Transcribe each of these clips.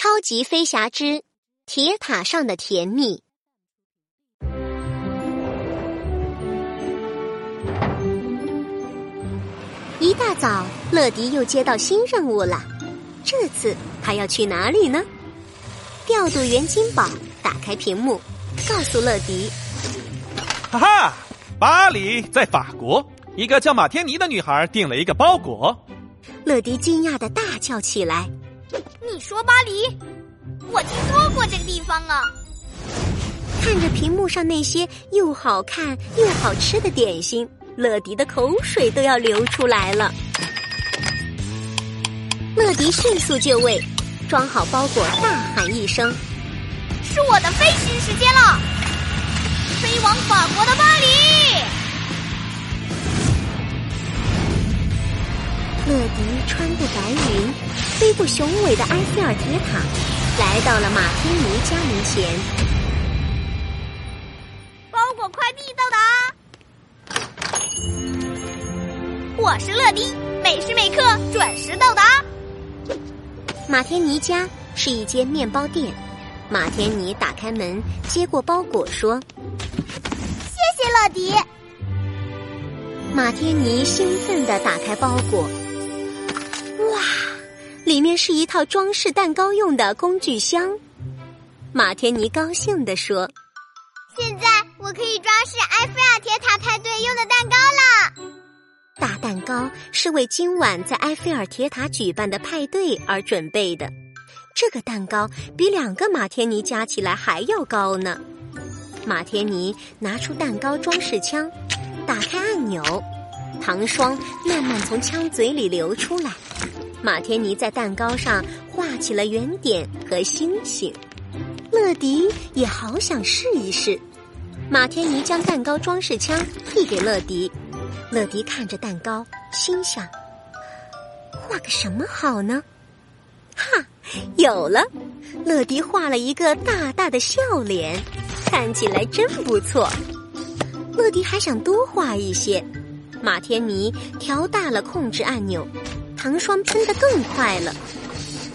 超级飞侠之铁塔上的甜蜜。一大早，乐迪又接到新任务了。这次他要去哪里呢？调度员金宝打开屏幕，告诉乐迪：“哈哈，巴黎在法国，一个叫马天尼的女孩订了一个包裹。”乐迪惊讶的大叫起来：“你说巴黎？我听说过这个地方啊！”看着屏幕上那些又好看又好吃的点心。乐迪的口水都要流出来了。乐迪迅速就位，装好包裹，大喊一声：“是我的飞行时间了！飞往法国的巴乐迪穿过白云，飞过雄伟的埃菲尔铁塔，来到了马天尼家门前。包裹快递到达。我是乐迪，每时每刻准时到达。马天尼家是一间面包店，马天尼打开门，接过包裹，说：“谢谢乐迪。”马天尼兴奋地打开包裹，哇，里面是一套装饰蛋糕用的工具箱。马天尼高兴地说：“现在我可以装饰埃菲尔铁塔派对用的蛋糕了。”大蛋糕是为今晚在埃菲尔铁塔举办的派对而准备的。这个蛋糕比两个马天尼加起来还要高呢。马天尼拿出蛋糕装饰枪，打开按钮，糖霜慢慢从枪嘴里流出来。马天尼在蛋糕上画起了圆点和星星。乐迪也好想试一试。马天尼将蛋糕装饰枪递给乐迪。乐迪看着蛋糕，心想：“画个什么好呢？”哈，有了！乐迪画了一个大大的笑脸，看起来真不错。乐迪还想多画一些。马天尼调大了控制按钮，糖霜喷得更快了。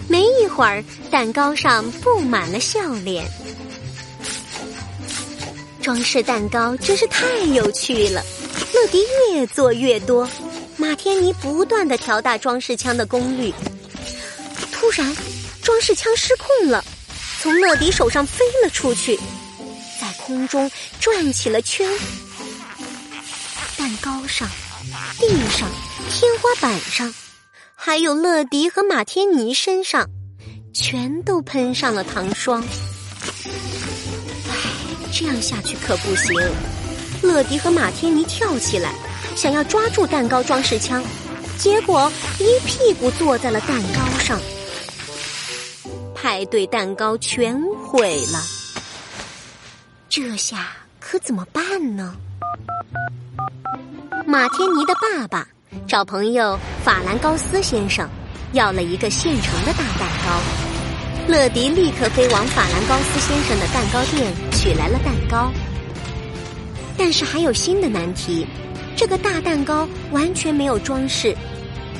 没一会儿，蛋糕上布满了笑脸。装饰蛋糕真是太有趣了。乐迪越做越多，马天尼不断的调大装饰枪的功率。突然，装饰枪失控了，从乐迪手上飞了出去，在空中转起了圈。蛋糕上、地上、天花板上，还有乐迪和马天尼身上，全都喷上了糖霜。唉，这样下去可不行。乐迪和马天尼跳起来，想要抓住蛋糕装饰枪，结果一屁股坐在了蛋糕上，派对蛋糕全毁了。这下可怎么办呢？马天尼的爸爸找朋友法兰高斯先生要了一个现成的大蛋糕，乐迪立刻飞往法兰高斯先生的蛋糕店取来了蛋糕。但是还有新的难题，这个大蛋糕完全没有装饰，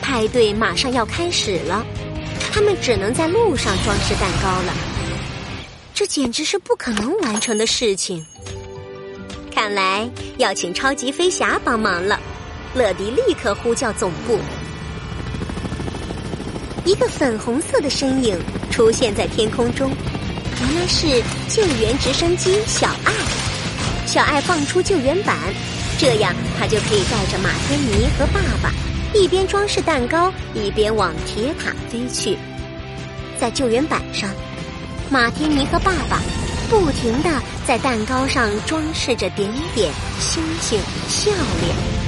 派对马上要开始了，他们只能在路上装饰蛋糕了。这简直是不可能完成的事情。看来要请超级飞侠帮忙了。乐迪立刻呼叫总部，一个粉红色的身影出现在天空中，原来是救援直升机小爱。小爱放出救援板，这样他就可以带着马天尼和爸爸一边装饰蛋糕，一边往铁塔飞去。在救援板上，马天尼和爸爸不停的在蛋糕上装饰着点点、星星、笑脸。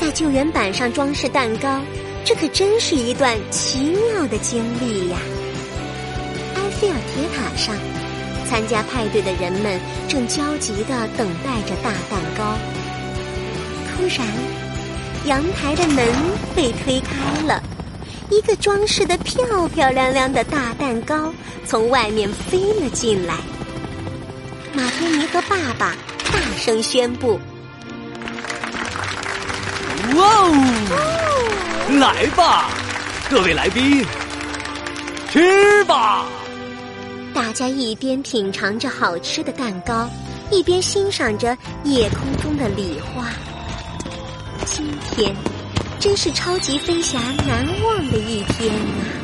在救援板上装饰蛋糕，这可真是一段奇妙的经历呀！埃菲尔铁塔上。参加派对的人们正焦急的等待着大蛋糕。突然，阳台的门被推开了，一个装饰的漂漂亮亮的大蛋糕从外面飞了进来。马天尼和爸爸大声宣布：“来吧，各位来宾，吃吧！”！大家一边品尝着好吃的蛋糕，一边欣赏着夜空中的礼花。今天真是超级飞侠难忘的一天啊！